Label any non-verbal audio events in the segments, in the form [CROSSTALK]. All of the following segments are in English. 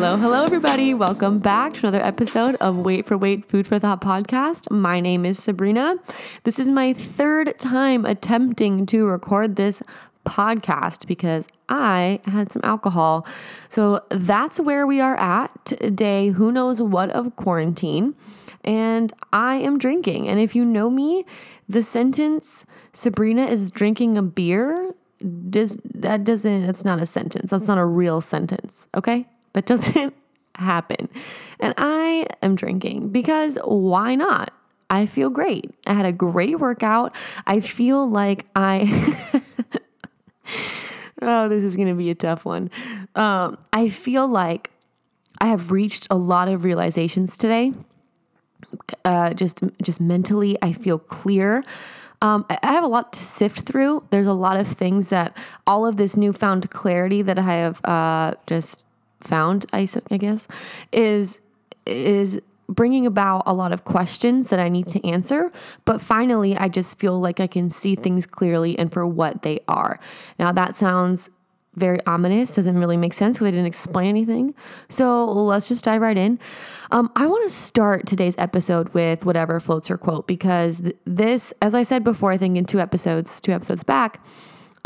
hello, hello, everybody. Welcome back to another episode of Wait for Wait Food for Thought podcast. My name is Sabrina. This is my third time attempting to record this podcast because I had some alcohol. So that's where we are at today. Who knows what of quarantine? And I am drinking. And if you know me, the sentence Sabrina is drinking a beer does that doesn't that's not a sentence. That's not a real sentence, okay? That doesn't [LAUGHS] happen. And I am drinking because why not? I feel great. I had a great workout. I feel like I [LAUGHS] Oh, this is going to be a tough one. Um, I feel like I have reached a lot of realizations today. Uh, just just mentally, I feel clear. Um, I have a lot to sift through. There's a lot of things that all of this newfound clarity that I have uh, just found, I, I guess, is is bringing about a lot of questions that I need to answer. But finally, I just feel like I can see things clearly and for what they are. Now, that sounds very ominous, doesn't really make sense because I didn't explain anything. So let's just dive right in. Um, I want to start today's episode with whatever floats your quote because th- this, as I said before, I think in two episodes, two episodes back,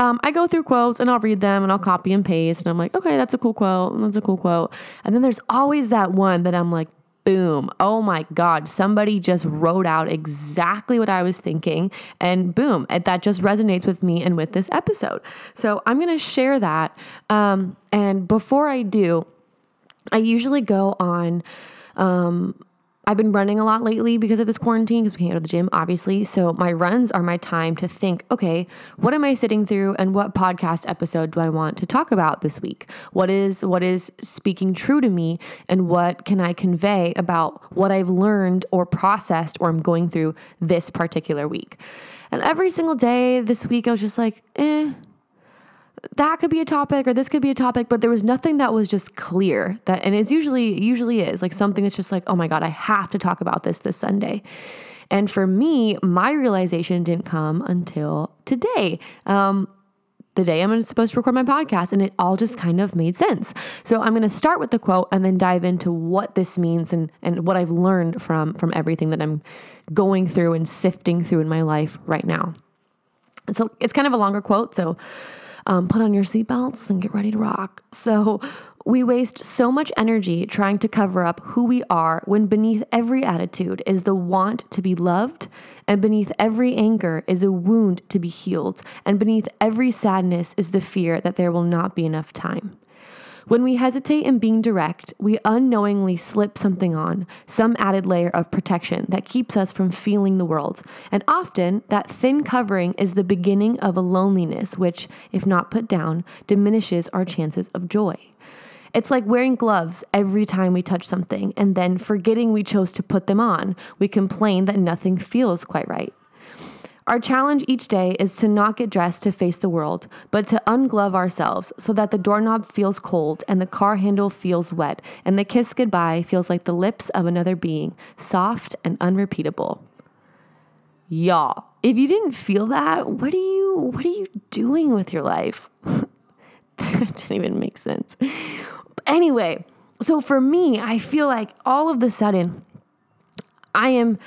um, I go through quotes and I'll read them and I'll copy and paste and I'm like, okay, that's a cool quote. That's a cool quote. And then there's always that one that I'm like, boom, oh my God, somebody just wrote out exactly what I was thinking. And boom, that just resonates with me and with this episode. So I'm going to share that. Um, and before I do, I usually go on. Um, I've been running a lot lately because of this quarantine because we can't go to the gym, obviously. So my runs are my time to think, okay, what am I sitting through and what podcast episode do I want to talk about this week? What is what is speaking true to me and what can I convey about what I've learned or processed or I'm going through this particular week? And every single day this week I was just like, eh, that could be a topic or this could be a topic but there was nothing that was just clear that and it's usually usually is like something that's just like oh my god i have to talk about this this sunday and for me my realization didn't come until today um, the day I'm supposed to record my podcast, and it all just kind of made sense. So I'm going to start with the quote and then dive into what this means and and what I've learned from from everything that I'm going through and sifting through in my life right now. So it's kind of a longer quote, so um, put on your seatbelts and get ready to rock. So, we waste so much energy trying to cover up who we are when beneath every attitude is the want to be loved, and beneath every anger is a wound to be healed, and beneath every sadness is the fear that there will not be enough time. When we hesitate in being direct, we unknowingly slip something on, some added layer of protection that keeps us from feeling the world. And often, that thin covering is the beginning of a loneliness, which, if not put down, diminishes our chances of joy. It's like wearing gloves every time we touch something and then forgetting we chose to put them on. We complain that nothing feels quite right. Our challenge each day is to not get dressed to face the world, but to unglove ourselves so that the doorknob feels cold and the car handle feels wet and the kiss goodbye feels like the lips of another being, soft and unrepeatable. Y'all, if you didn't feel that, what are you what are you doing with your life? [LAUGHS] that didn't even make sense. Anyway, so for me, I feel like all of the sudden I am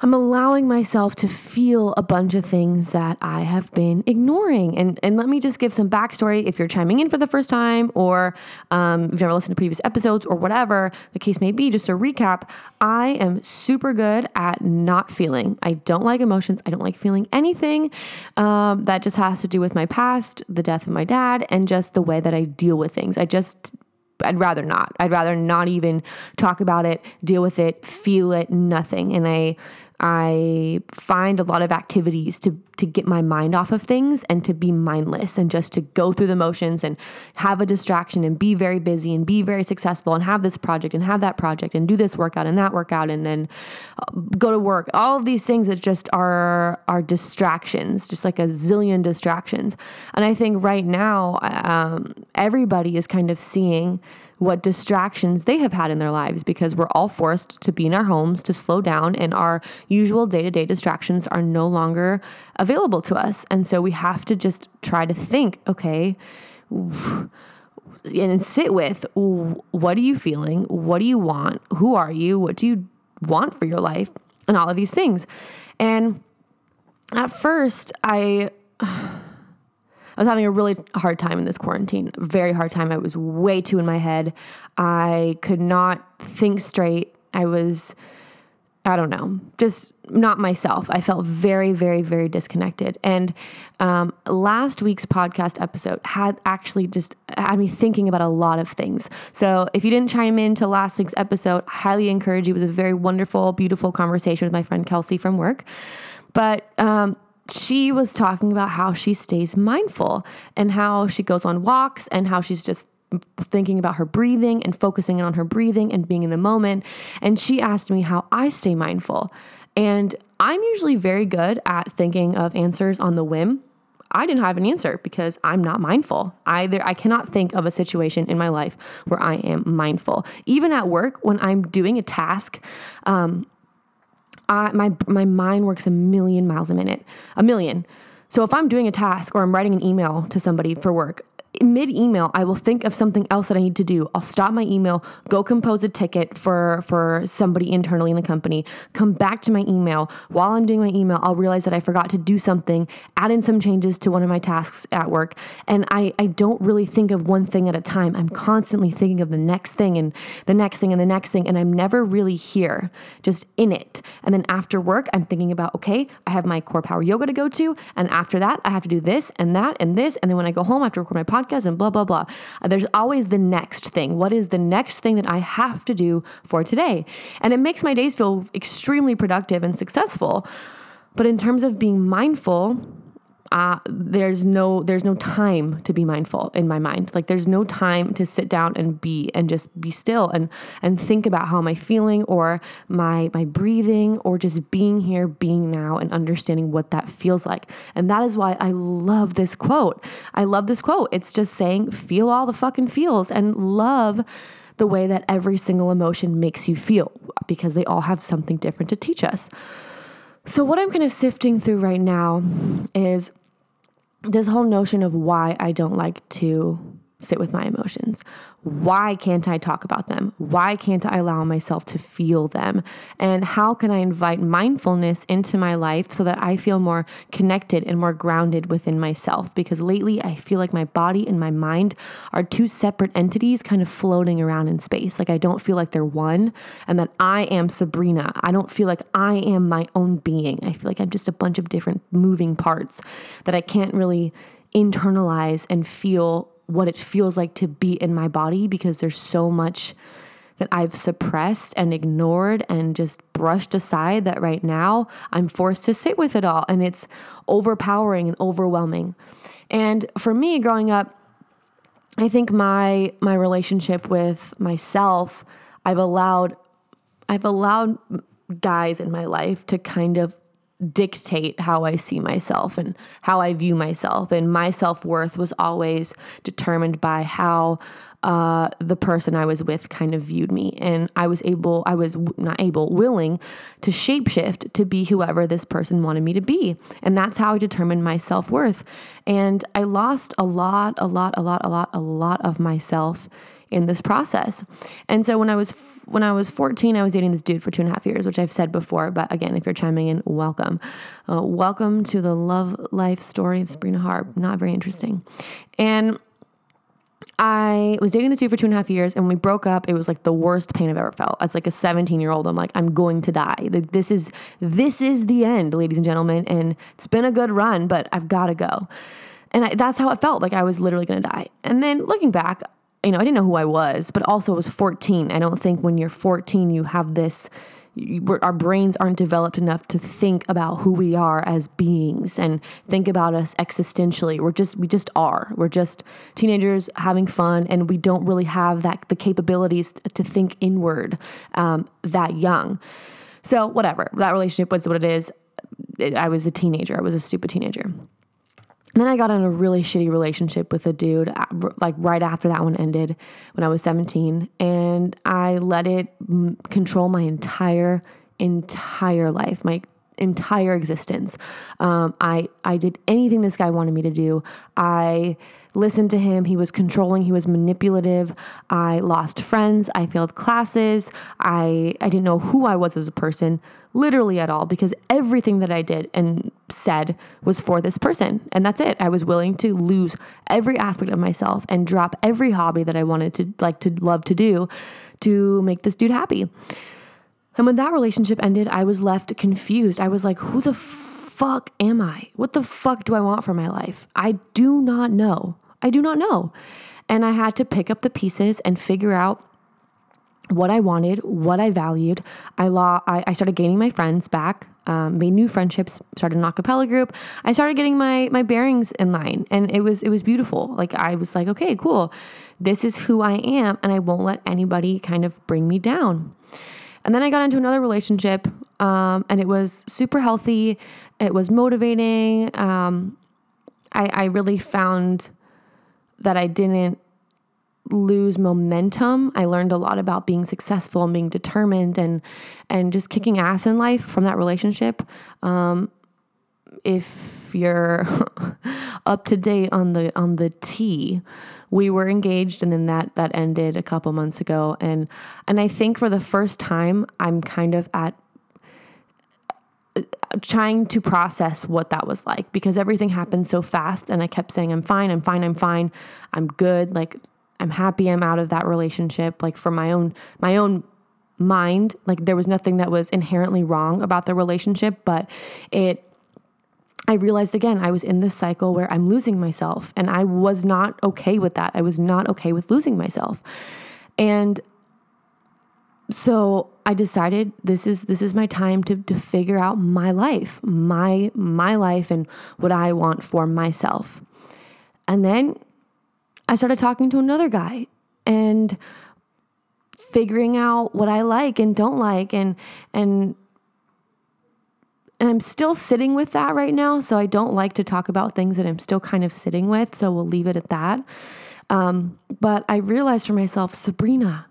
I'm allowing myself to feel a bunch of things that I have been ignoring. And, and let me just give some backstory if you're chiming in for the first time or um, if you've never listened to previous episodes or whatever the case may be, just a recap, I am super good at not feeling. I don't like emotions. I don't like feeling anything. Um, that just has to do with my past, the death of my dad, and just the way that I deal with things. I just I'd rather not. I'd rather not even talk about it, deal with it, feel it, nothing. And I I find a lot of activities to to get my mind off of things and to be mindless and just to go through the motions and have a distraction and be very busy and be very successful and have this project and have that project and do this workout and that workout and then uh, go to work. All of these things that just are are distractions, just like a zillion distractions. And I think right now um, everybody is kind of seeing what distractions they have had in their lives because we're all forced to be in our homes to slow down and our usual day-to-day distractions are no longer available to us and so we have to just try to think okay and sit with what are you feeling? What do you want? Who are you? What do you want for your life? And all of these things. And at first, I. I was having a really hard time in this quarantine. Very hard time. I was way too in my head. I could not think straight. I was I don't know, just not myself. I felt very, very, very disconnected. And um, last week's podcast episode had actually just had me thinking about a lot of things. So if you didn't chime in to last week's episode, I highly encourage you. It was a very wonderful, beautiful conversation with my friend Kelsey from work. But um, she was talking about how she stays mindful and how she goes on walks and how she's just thinking about her breathing and focusing on her breathing and being in the moment. And she asked me how I stay mindful. And I'm usually very good at thinking of answers on the whim. I didn't have an answer because I'm not mindful. Either I cannot think of a situation in my life where I am mindful. Even at work, when I'm doing a task, um, I, my my mind works a million miles a minute, a million. So if I'm doing a task or I'm writing an email to somebody for work, mid email, I will think of something else that I need to do. I'll stop my email, go compose a ticket for for somebody internally in the company, come back to my email. While I'm doing my email, I'll realize that I forgot to do something, add in some changes to one of my tasks at work, and I I don't really think of one thing at a time. I'm constantly thinking of the next thing and the next thing and the next thing, and I'm never really here, just in it. And then after work, I'm thinking about okay, I have my CorePower Yoga to go to, and after that, I have to do this and that and this, and then when I go home, I have to record my podcast podcast and blah, blah, blah. Uh, there's always the next thing. What is the next thing that I have to do for today? And it makes my days feel extremely productive and successful. But in terms of being mindful, uh, there's no there's no time to be mindful in my mind. Like there's no time to sit down and be and just be still and and think about how am i feeling or my my breathing or just being here being now and understanding what that feels like. And that is why i love this quote. I love this quote. It's just saying feel all the fucking feels and love the way that every single emotion makes you feel because they all have something different to teach us so, what I'm kind of sifting through right now is this whole notion of why I don't like to sit with my emotions? Why can't I talk about them? Why can't I allow myself to feel them? And how can I invite mindfulness into my life so that I feel more connected and more grounded within myself? Because lately I feel like my body and my mind are two separate entities kind of floating around in space. Like I don't feel like they're one and that I am Sabrina. I don't feel like I am my own being. I feel like I'm just a bunch of different moving parts that I can't really internalize and feel what it feels like to be in my body because there's so much that I've suppressed and ignored and just brushed aside that right now I'm forced to sit with it all and it's overpowering and overwhelming. And for me growing up I think my my relationship with myself I've allowed I've allowed guys in my life to kind of dictate how I see myself and how I view myself. And my self worth was always determined by how uh, the person I was with kind of viewed me. And I was able, I was not able, willing to shapeshift to be whoever this person wanted me to be. And that's how I determined my self worth. And I lost a lot, a lot, a lot, a lot, a lot of myself in this process. And so when I was when I was 14, I was dating this dude for two and a half years, which I've said before. But again, if you're chiming in, welcome, uh, welcome to the love life story of Sabrina Harb. Not very interesting, and. I was dating this dude for two and a half years, and when we broke up, it was like the worst pain I've ever felt. As like a 17 year old, I'm like, I'm going to die. This is this is the end, ladies and gentlemen. And it's been a good run, but I've got to go. And I, that's how it felt. Like I was literally going to die. And then looking back, you know, I didn't know who I was, but also I was 14. I don't think when you're 14, you have this, our brains aren't developed enough to think about who we are as beings and think about us existentially. We're just, we just are. We're just teenagers having fun, and we don't really have that, the capabilities to think inward um, that young. So, whatever, that relationship was what it is. I was a teenager, I was a stupid teenager. Then I got in a really shitty relationship with a dude, uh, like right after that one ended when I was 17. And I let it control my entire, entire life. My entire existence. Um, I I did anything this guy wanted me to do. I listened to him. He was controlling. He was manipulative. I lost friends. I failed classes. I I didn't know who I was as a person, literally at all, because everything that I did and said was for this person, and that's it. I was willing to lose every aspect of myself and drop every hobby that I wanted to like to love to do to make this dude happy. And when that relationship ended, I was left confused. I was like, who the fuck am I? What the fuck do I want for my life? I do not know. I do not know. And I had to pick up the pieces and figure out what I wanted, what I valued. I law I, I started gaining my friends back, um, made new friendships, started an acapella group. I started getting my my bearings in line, and it was it was beautiful. Like I was like, okay, cool, this is who I am, and I won't let anybody kind of bring me down. And then I got into another relationship, um, and it was super healthy. It was motivating. Um, I, I really found that I didn't lose momentum. I learned a lot about being successful and being determined and and just kicking ass in life from that relationship. Um, if you're [LAUGHS] up to date on the on the T, we were engaged and then that that ended a couple months ago. And and I think for the first time I'm kind of at uh, trying to process what that was like because everything happened so fast and I kept saying I'm fine, I'm fine, I'm fine. I'm good, like I'm happy I'm out of that relationship. Like for my own my own mind, like there was nothing that was inherently wrong about the relationship, but it I realized again I was in this cycle where I'm losing myself and I was not okay with that. I was not okay with losing myself. And so I decided this is this is my time to to figure out my life, my my life and what I want for myself. And then I started talking to another guy and figuring out what I like and don't like and and and I'm still sitting with that right now, so I don't like to talk about things that I'm still kind of sitting with, so we'll leave it at that. Um, but I realized for myself, Sabrina,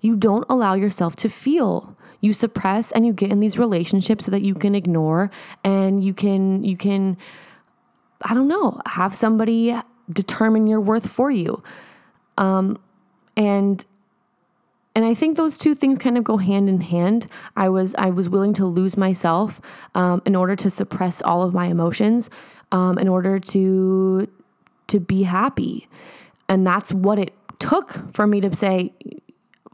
you don't allow yourself to feel you suppress and you get in these relationships so that you can ignore and you can you can i don't know have somebody determine your worth for you um and and i think those two things kind of go hand in hand i was i was willing to lose myself um, in order to suppress all of my emotions um, in order to to be happy and that's what it took for me to say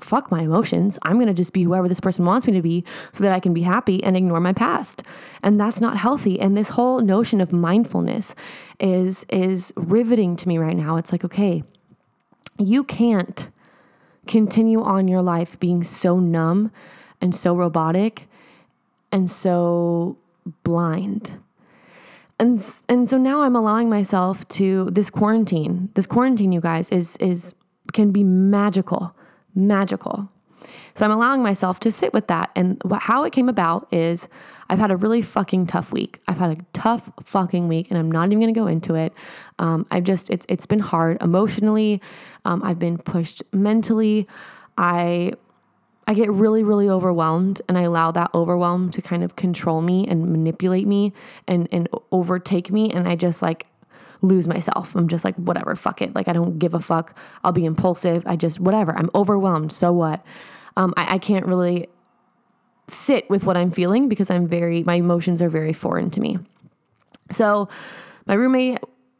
fuck my emotions. I'm to just be whoever this person wants me to be so that I can be happy and ignore my past. And that's not healthy. And this whole notion of mindfulness is is riveting to me right now. It's like, okay, you can't continue on your life being so numb and so robotic and so blind. And and so now I'm allowing myself to this quarantine. This quarantine you guys is is can be magical magical. So I'm allowing myself to sit with that. And how it came about is I've had a really fucking tough week. I've had a tough fucking week, and I'm not even gonna go into it. Um, I've just, it's, it's been hard emotionally. Um, I've been pushed mentally. I, I get really, really overwhelmed, and I allow that overwhelm to kind of control me and manipulate me and, and overtake me. And I just like, lose myself. I'm just like, whatever, fuck it. Like, I don't give a fuck. I'll be impulsive. I just, whatever. I'm overwhelmed. So what? Um, I, I can't really sit with what I'm feeling because I'm very, my emotions are very foreign to me. So, my roommate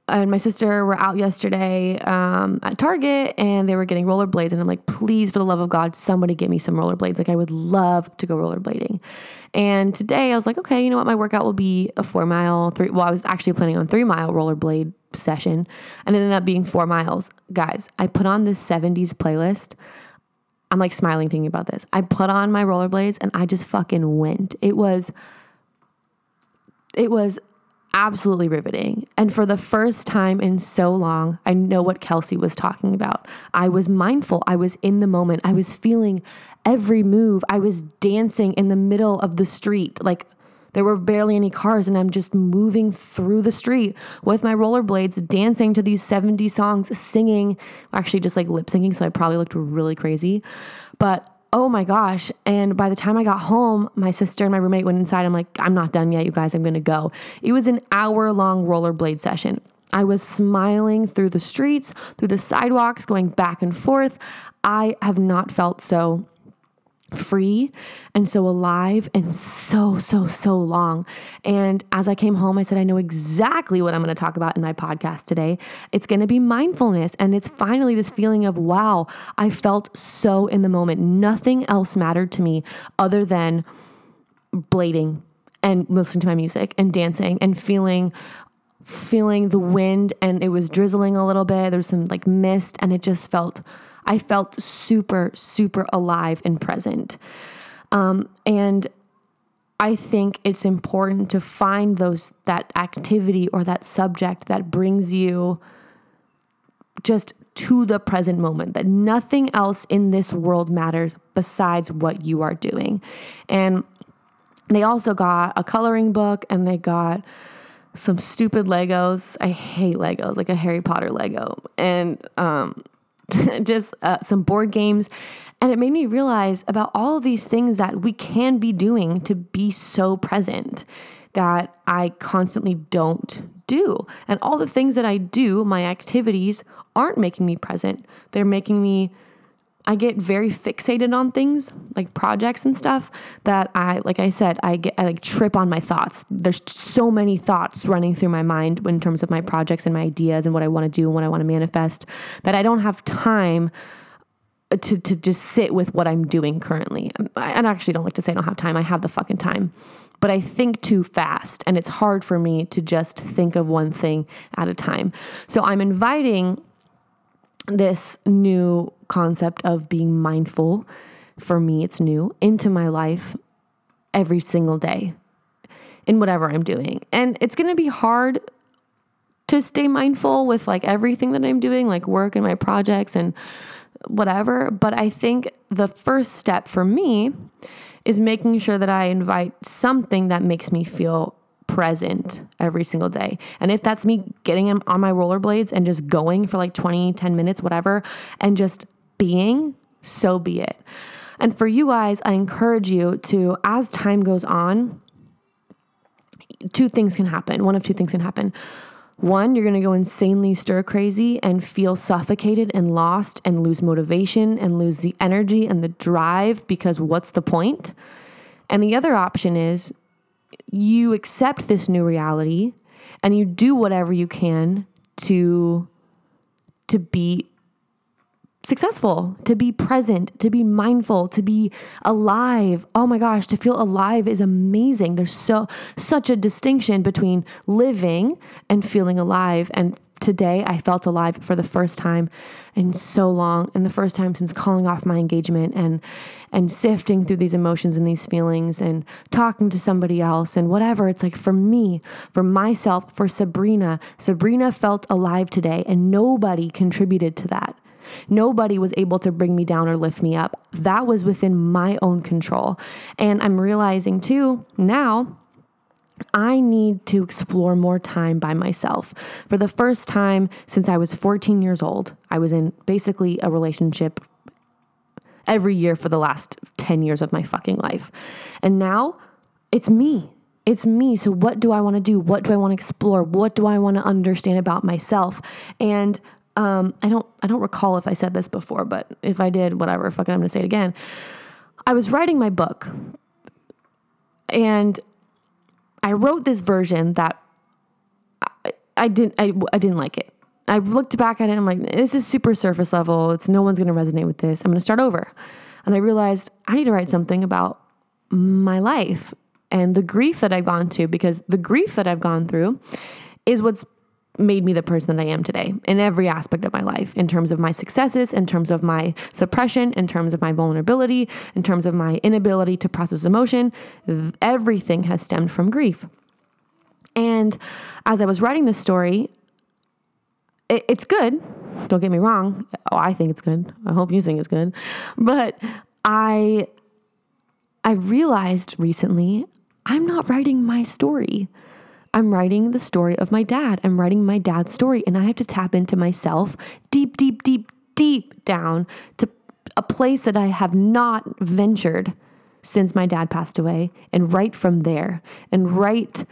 and my sister were out yesterday um, at Target and they were getting rollerblades. And I'm like, please, for the love of God, somebody get me some rollerblades. Like, I would love to go rollerblading. And today I was like, okay, you know what? My workout will be a four mile, three. Well, I was actually planning on three mile rollerblade session and it ended up being four miles. Guys, I put on this 70s playlist. I'm like smiling thinking about this. I put on my rollerblades and I just fucking went. It was, it was absolutely riveting. And for the first time in so long, I know what Kelsey was talking about. I was mindful, I was in the moment, I was feeling every move, I was dancing in the middle of the street. Like, there were barely any cars, and I'm just moving through the street with my rollerblades, dancing to these 70 songs, singing, actually just like lip syncing. So I probably looked really crazy. But oh my gosh. And by the time I got home, my sister and my roommate went inside. I'm like, I'm not done yet, you guys. I'm going to go. It was an hour long rollerblade session. I was smiling through the streets, through the sidewalks, going back and forth. I have not felt so free and so alive and so, so, so long. And as I came home, I said, I know exactly what I'm going to talk about in my podcast today. It's going to be mindfulness. And it's finally this feeling of, wow, I felt so in the moment. Nothing else mattered to me other than blading and listening to my music and dancing and feeling feeling the wind and it was drizzling a little bit there's some like mist and it just felt I felt super, super alive and present. Um, and I think it's important to find those that activity or that subject that brings you just to the present moment, that nothing else in this world matters besides what you are doing. And they also got a coloring book and they got some stupid Legos. I hate Legos, like a Harry Potter Lego. And um, [LAUGHS] just uh, some board games. And it made me realize about all of these things that we can be doing to be so present that I constantly don't do. And all the things that I do, my activities, aren't making me present. They're making me I get very fixated on things like projects and stuff that I, like I said, I get, I like trip on my thoughts. There's so many thoughts running through my mind in terms of my projects and my ideas and what I want to do and what I want to manifest that I don't have time uh, to, to just sit with what I'm doing currently. Um, I, I actually don't like to say I don't have time. I have the fucking time. But I think too fast and it's hard for me to just think of one thing at a time. So I'm inviting this new concept of being mindful, for me, it's new, into my life every single day in whatever I'm doing. And it's going to be hard to stay mindful with like everything that I'm doing, like work and my projects and whatever. But I think the first step for me is making sure that I invite something that makes me feel present every single day. And if that's me getting on my rollerblades and just going for like 20, 10 minutes, whatever, and just being, so be it. And for you guys, I encourage you to, as time goes on, two things can happen. One of two things can happen. One, you're going to go insanely stir crazy and feel suffocated and lost and lose motivation and lose the energy and the drive because what's the point? And the other option is you accept this new reality and you do whatever you can to to be successful, to be present, to be mindful, to be alive. Oh my gosh, to feel alive is amazing. There's so such a distinction between living and feeling alive and today I felt alive for the first time in so long and the first time since calling off my engagement and and sifting through these emotions and these feelings and talking to somebody else and whatever it's like for me for myself for Sabrina Sabrina felt alive today and nobody contributed to that Nobody was able to bring me down or lift me up. That was within my own control. And I'm realizing too now I need to explore more time by myself. For the first time since I was 14 years old, I was in basically a relationship every year for the last 10 years of my fucking life. And now it's me. It's me. So what do I want to do? What do I want to explore? What do I want to understand about myself? And um, I don't I don't recall if I said this before, but if I did, whatever, fucking I'm gonna say it again. I was writing my book and I wrote this version that I, I didn't I, I didn't like it. I looked back at it and I'm like, this is super surface level. It's no one's gonna resonate with this. I'm gonna start over. And I realized I need to write something about my life and the grief that I've gone to because the grief that I've gone through is what's made me the person that I am today in every aspect of my life, in terms of my successes, in terms of my suppression, in terms of my vulnerability, in terms of my inability to process emotion. Everything has stemmed from grief. And as I was writing this story, it, it's good. Don't get me wrong. Oh, I think it's good. I hope you think it's good. But I I realized recently I'm not writing my story. I'm writing the story of my dad. I'm writing my dad's story, and I have to tap into myself deep, deep, deep, deep down to a place that I have not ventured since my dad passed away, and write from there, and write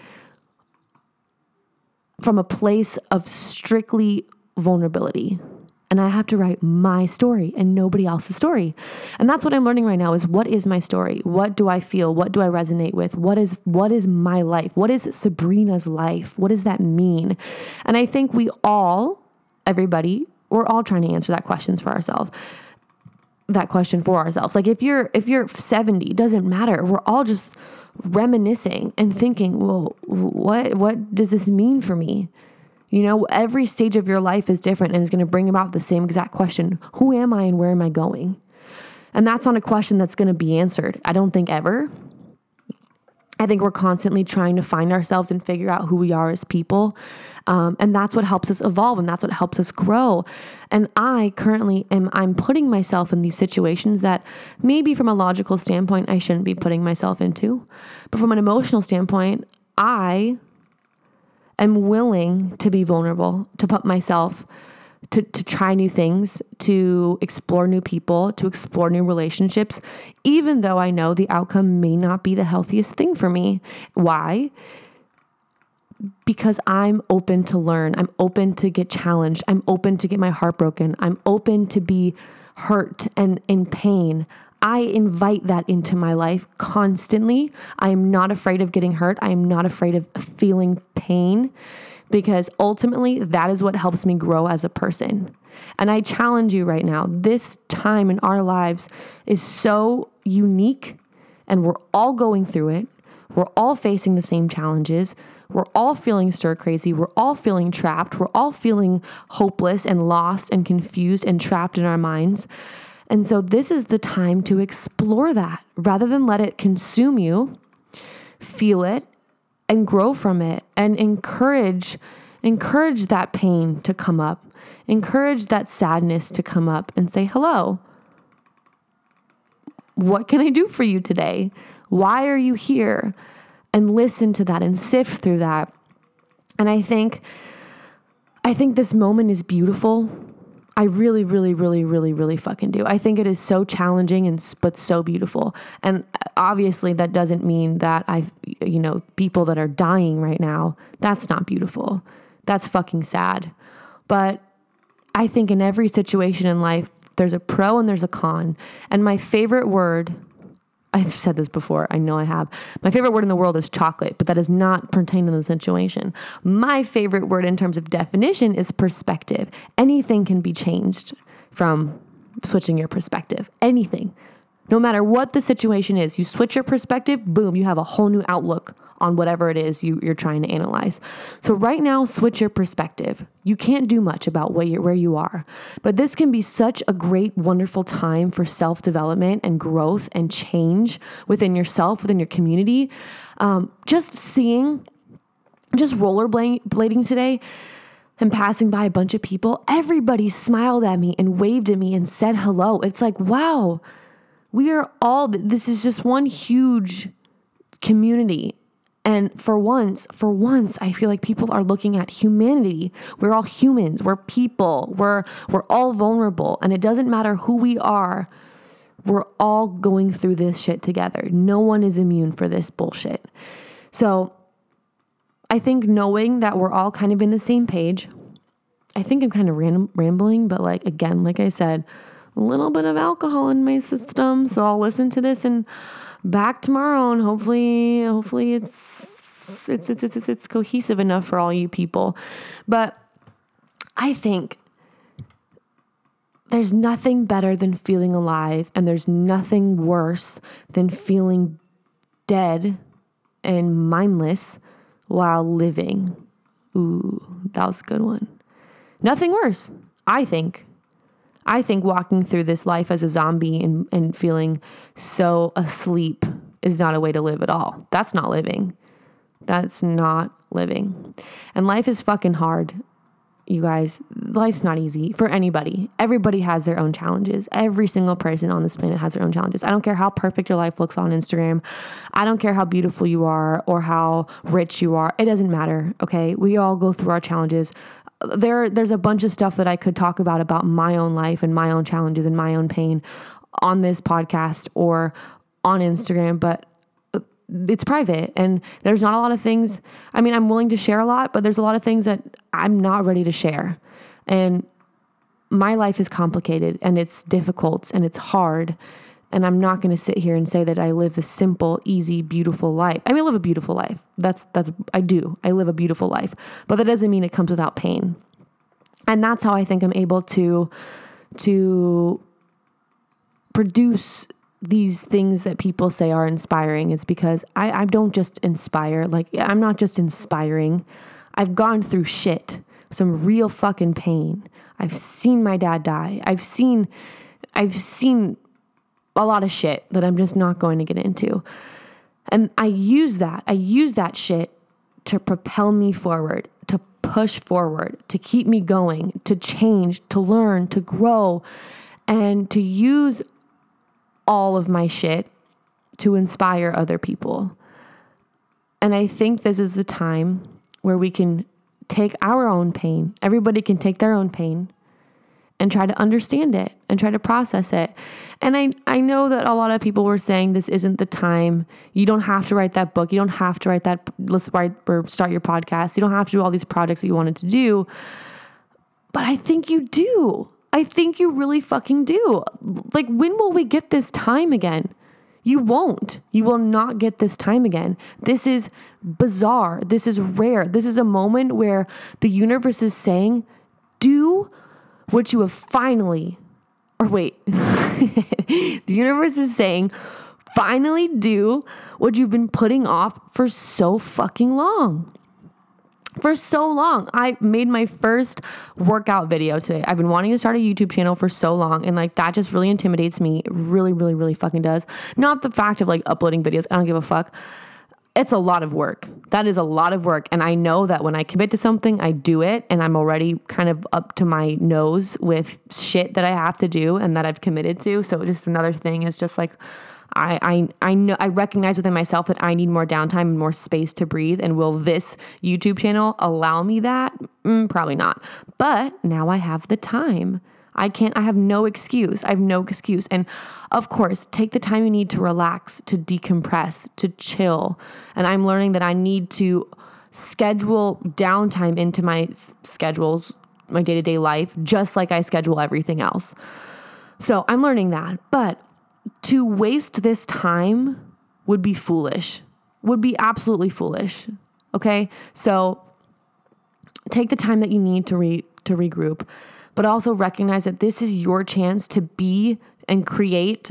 from a place of strictly vulnerability. And I have to write my story and nobody else's story. And that's what I'm learning right now is what is my story? What do I feel? What do I resonate with? What is what is my life? What is Sabrina's life? What does that mean? And I think we all, everybody, we're all trying to answer that questions for ourselves that question for ourselves. Like if you're if you're 70, doesn't matter. We're all just reminiscing and thinking, well, what what does this mean for me? You know, every stage of your life is different and is going to bring about the same exact question. Who am I and where am I going? And that's not a question that's going to be answered. I don't think ever. I think we're constantly trying to find ourselves and figure out who we are as people. Um, and that's what helps us evolve and that's what helps us grow. And I currently am, I'm putting myself in these situations that maybe from a logical standpoint, I shouldn't be putting myself into. But from an emotional standpoint, I am willing to be vulnerable, to put myself to, to try new things, to explore new people, to explore new relationships, even though I know the outcome may not be the healthiest thing for me. Why? Because I'm open to learn. I'm open to get challenged. I'm open to get my heart broken. I'm open to be hurt and in pain. I invite that into my life constantly. I am not afraid of getting hurt. I am not afraid of feeling pain because ultimately that is what helps me grow as a person. And I challenge you right now this time in our lives is so unique, and we're all going through it. We're all facing the same challenges. We're all feeling stir crazy. We're all feeling trapped. We're all feeling hopeless and lost and confused and trapped in our minds. And so, this is the time to explore that rather than let it consume you. Feel it, and grow from it and encourage encourage that pain to come up. Encourage that sadness to come up and say, "Hello. What can I do for you today? Why are you here?" And listen to that and sift through that. And I think I think this moment is beautiful I really, really, really, really, really fucking do. I think it is so challenging and but so beautiful. And uh, obviously, that doesn't mean that I, you know, people that are dying right now. That's not beautiful. That's fucking sad. But I think in every situation in life, there's a pro and there's a con. And my favorite word I've said this before. I know I have. My favorite word in the world is chocolate, but that does not pertain to the situation. My favorite word in terms of definition is perspective. Anything can be changed from switching your perspective. Anything. No matter what the situation is, you switch your perspective, boom, you have a whole new outlook on whatever it is you, you're trying to analyze. So, right now, switch your perspective. You can't do much about where, you where you are, but this can be such a great, wonderful time for self development and growth and change within yourself, within your community. Um, just seeing, just rollerblading today and passing by a bunch of people, everybody smiled at me and waved at me and said hello. It's like, wow, we are all, this is just one huge community and for once, for once, I feel like people are looking at humanity. We're all humans. We're people. We're we're all vulnerable, and it doesn't matter who we are. We're all going through this shit together. No one is immune for this bullshit. So, I think knowing that we're all kind of in the same page. I think I'm kind of random, rambling, but like again, like I said, a little bit of alcohol in my system, so I'll listen to this and back tomorrow and hopefully hopefully it's it's it's it's, it's cohesive enough for all you people. But I think there's nothing better than feeling alive and there's nothing worse than feeling dead and mindless while living. Ooh, that was a good one. Nothing worse, I think. I think walking through this life as a zombie and, and feeling so asleep is not a way to live at all. That's not living. That's not living. And life is fucking hard, you guys. Life's not easy for anybody. Everybody has their own challenges. Every single person on this planet has their own challenges. I don't care how perfect your life looks on Instagram. I don't care how beautiful you are or how rich you are. It doesn't matter, okay? We all go through our challenges there there's a bunch of stuff that I could talk about about my own life and my own challenges and my own pain on this podcast or on Instagram, but it's private and there's not a lot of things. I mean, I'm willing to share a lot, but there's a lot of things that I'm not ready to share. And my life is complicated and it's difficult and it's hard. And I'm not going to sit here and say that I live a simple, easy, beautiful life. I mean, I live a beautiful life. That's that's I do. I live a beautiful life. But that doesn't mean it comes without pain. And that's how I think I'm able to to produce these things that people say are inspiring is because I, I don't just inspire. Like I'm not just inspiring. I've gone through shit, some real fucking pain. I've seen my dad die. I've seen I've seen a lot of shit that I'm just not going to get into. And I use that. I use that shit to propel me forward, to push forward, to keep me going, to change, to learn, to grow, and to use all of my shit to inspire other people. And I think this is the time where we can take our own pain. Everybody can take their own pain and try to understand it and try to process it. And I, I know that a lot of people were saying this isn't the time. You don't have to write that book. You don't have to write that, let's write or start your podcast. You don't have to do all these projects that you wanted to do. But I think you do. I think you really fucking do. Like, when will we get this time again? You won't. You will not get this time again. This is bizarre. This is rare. This is a moment where the universe is saying, do what you have finally, or wait, [LAUGHS] the universe is saying, finally do what you've been putting off for so fucking long. For so long, I made my first workout video today. I've been wanting to start a YouTube channel for so long, and like that just really intimidates me. It really, really, really fucking does. Not the fact of like uploading videos, I don't give a fuck it's a lot of work. That is a lot of work. And I know that when I commit to something, I do it and I'm already kind of up to my nose with shit that I have to do and that I've committed to. So just another thing is just like I I I know I recognize within myself that I need more downtime and more space to breathe. And will this YouTube channel allow me that? Mm, probably not. But now I have the time. I can't, I have no excuse. I have no excuse. And of course, take the time you need to relax, to decompress, to chill. And I'm learning that I need to schedule downtime into my schedules, my day to day life, just like I schedule everything else. So I'm learning that. But to waste this time would be foolish, would be absolutely foolish. Okay. So take the time that you need to re, to regroup but also recognize that this is your chance to be and create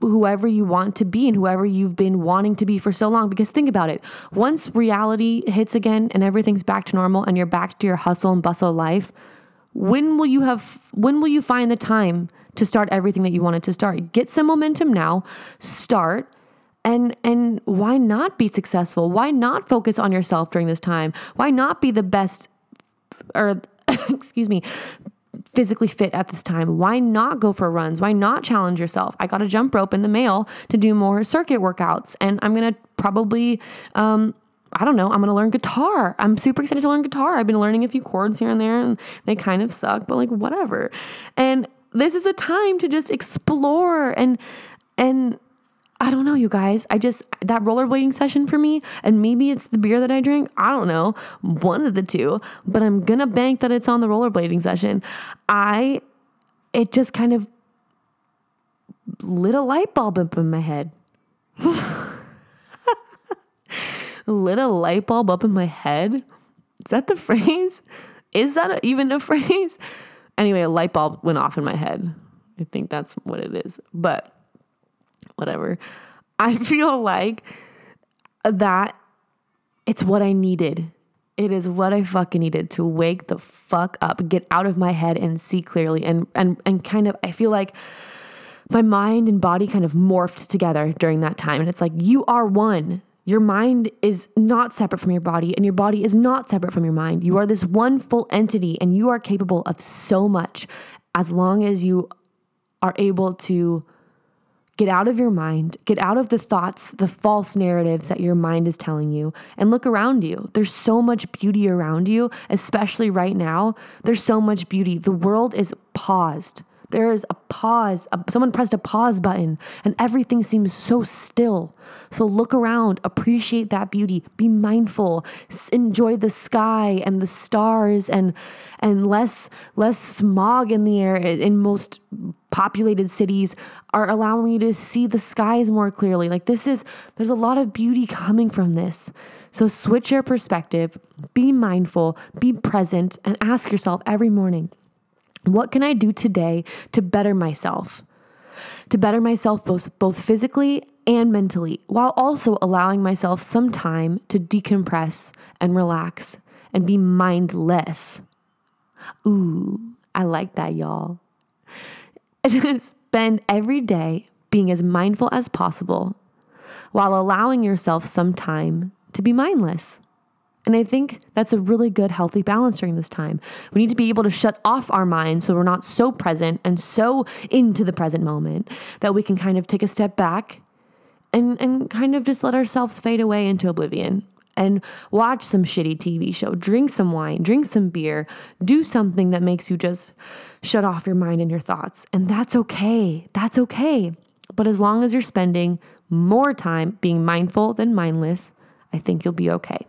whoever you want to be and whoever you've been wanting to be for so long. Because think about it once reality hits again and everything's back to normal and you're back to your hustle and bustle life, when will you have when will you find the time to start everything that you wanted to start get some momentum now start and and why not be successful why not focus on yourself during this time why not be the best or [COUGHS] excuse me, physically fit at this time. Why not go for runs? Why not challenge yourself? I got a jump rope in the mail to do more circuit workouts, and I'm gonna probably. Um, I don't know. I'm to learn guitar. I'm super excited to learn guitar. I've been learning a few chords here and there and they kind of suck, but like whatever. And this is a time to just explore and and I don't know, you guys. I just, that rollerblading session for me, and maybe it's the beer that I drink. I don't know. One of the two, but I'm to bank that it's on the rollerblading session. I, it just kind of lit a light bulb up in my head. [LAUGHS] lit a light bulb up in my head. Is that the [LAUGHS] phrase? Is that even a [LAUGHS] phrase? Anyway, a light bulb went off in my head. I think that's what it is. But whatever. I [LAUGHS] feel like that it's what I needed. It is what I fucking needed to wake the fuck up, get out of my head and see clearly and and and kind of I feel like my mind and body kind of morphed together during that time and it's like you are one. Your mind is not separate from your body, and your body is not separate from your mind. You are this one full entity, and you are capable of so much as long as you are able to Get out of your mind, get out of the thoughts, the false narratives that your mind is telling you, and look around you. There's so much beauty around you, especially right now. There's so much beauty. The world is paused. There is a pause. Someone pressed a pause button and everything seems so still. So look around, appreciate that beauty, be mindful, enjoy the sky and the stars and and less less smog in the air in most populated cities are allowing you to see the skies more clearly. Like this is there's a lot of beauty coming from this. So switch your perspective, be mindful, be present and ask yourself every morning what can I do today to better myself? To better myself both, both physically and mentally, while also allowing myself some time to decompress and relax and be mindless. Ooh, I like that, y'all. [LAUGHS] Spend every day being as mindful as possible while allowing yourself some time to be mindless. And I think that's a really good, healthy balance during this time. We need to be able to shut off our minds so we're not so present and so into the present moment that we can kind of take a step back and, and kind of just let ourselves fade away into oblivion and watch some shitty TV show, drink some wine, drink some beer, do something that makes you just shut off your mind and your thoughts. And that's okay. That's okay. But as long as you're spending more time being mindful than mindless, I think you'll be okay.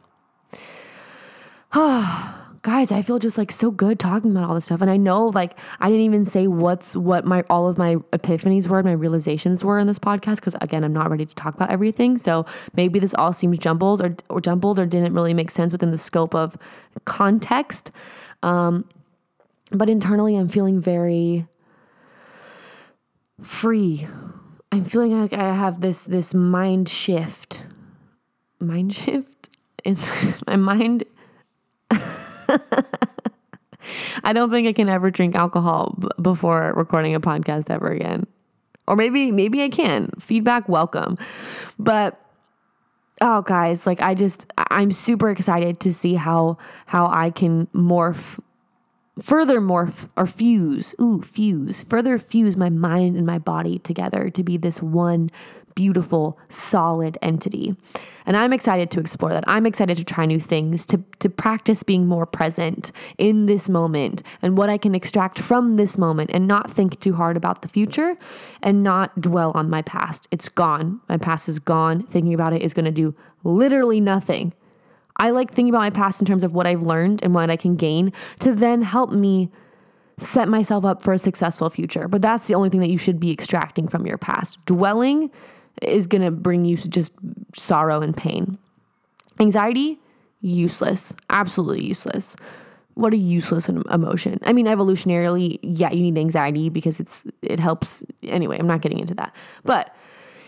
[SIGHS] guys, I feel just like so good talking about all this stuff. And I know like I didn't even say what's what my all of my epiphanies were, and my realizations were in this podcast because again, I'm not ready to talk about everything. So maybe this all seems jumbled or or jumbled or didn't really make sense within the scope of context. Um, but internally, I'm feeling very free. I'm feeling like I have this this mind shift. Mind shift? [LAUGHS] In my mind I don't think I can ever drink alcohol b- before recording a podcast ever again. Or maybe maybe I can. Feedback welcome. But oh guys, like I just I'm super excited to see how how I can morph further morph or fuse, ooh, fuse, further fuse my mind and my body together to be this one beautiful, solid entity. And I'm excited to explore that. I'm excited to try new things, to, to practice being more present in this moment and what I can extract from this moment and not think too hard about the future and not dwell on my past. It's gone. My past is gone. Thinking about it is going to do literally nothing. I like thinking about my past in terms of what I've learned and what I can gain to then help me set myself up for a successful future. But that's the only thing that you should be extracting from your past. Dwelling is going to bring you just sorrow and pain. Anxiety, useless, absolutely useless. What a useless emotion. I mean, evolutionarily, yeah, you need anxiety because it's it helps. Anyway, I'm not getting into that. But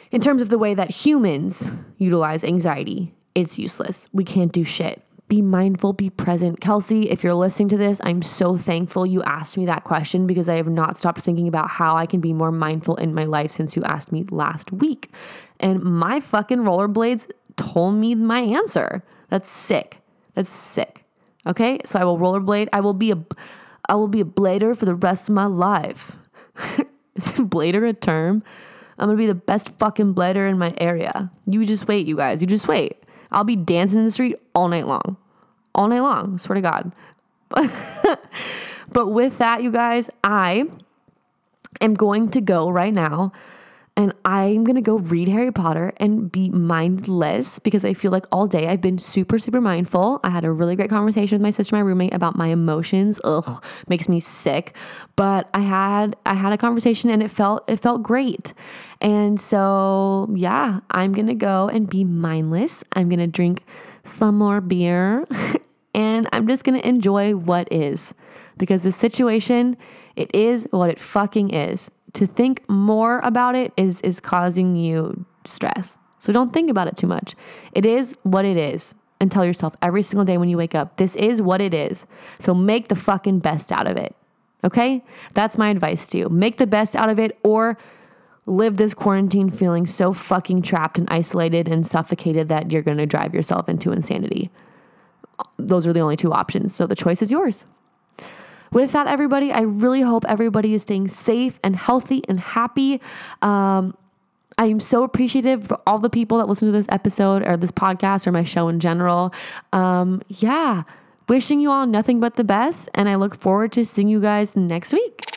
in terms of the way that humans utilize anxiety, it's useless. We can't do shit be mindful, be present. Kelsey, if you're listening to this, I'm so thankful you asked me that question because I have not stopped thinking about how I can be more mindful in my life since you asked me last week. And my fucking rollerblades told me my answer. That's sick. That's sick. Okay? So I will rollerblade. I will be a I will be a blader for the rest of my life. [LAUGHS] Is blader a term? I'm gonna be the best fucking blader in my area. You just wait, you guys. You just wait. I'll be dancing in the street all night long. All night long, swear to God. [LAUGHS] but with that, you guys, I am going to go right now and I'm gonna go read Harry Potter and be mindless because I feel like all day I've been super, super mindful. I had a really great conversation with my sister, my roommate, about my emotions. Ugh, makes me sick. But I had I had a conversation and it felt it felt great. And so yeah, I'm gonna go and be mindless. I'm gonna drink some more beer [LAUGHS] and I'm just gonna enjoy what is. Because the situation, it is what it fucking is to think more about it is is causing you stress. So don't think about it too much. It is what it is. And tell yourself every single day when you wake up, this is what it is. So make the fucking best out of it. Okay? That's my advice to you. Make the best out of it or live this quarantine feeling so fucking trapped and isolated and suffocated that you're going to drive yourself into insanity. Those are the only two options. So the choice is yours. With that, everybody, I really hope everybody is staying safe and healthy and happy. Um, I am so appreciative for all the people that listen to this episode or this podcast or my show in general. Um, yeah, wishing you all nothing but the best. And I look forward to seeing you guys next week.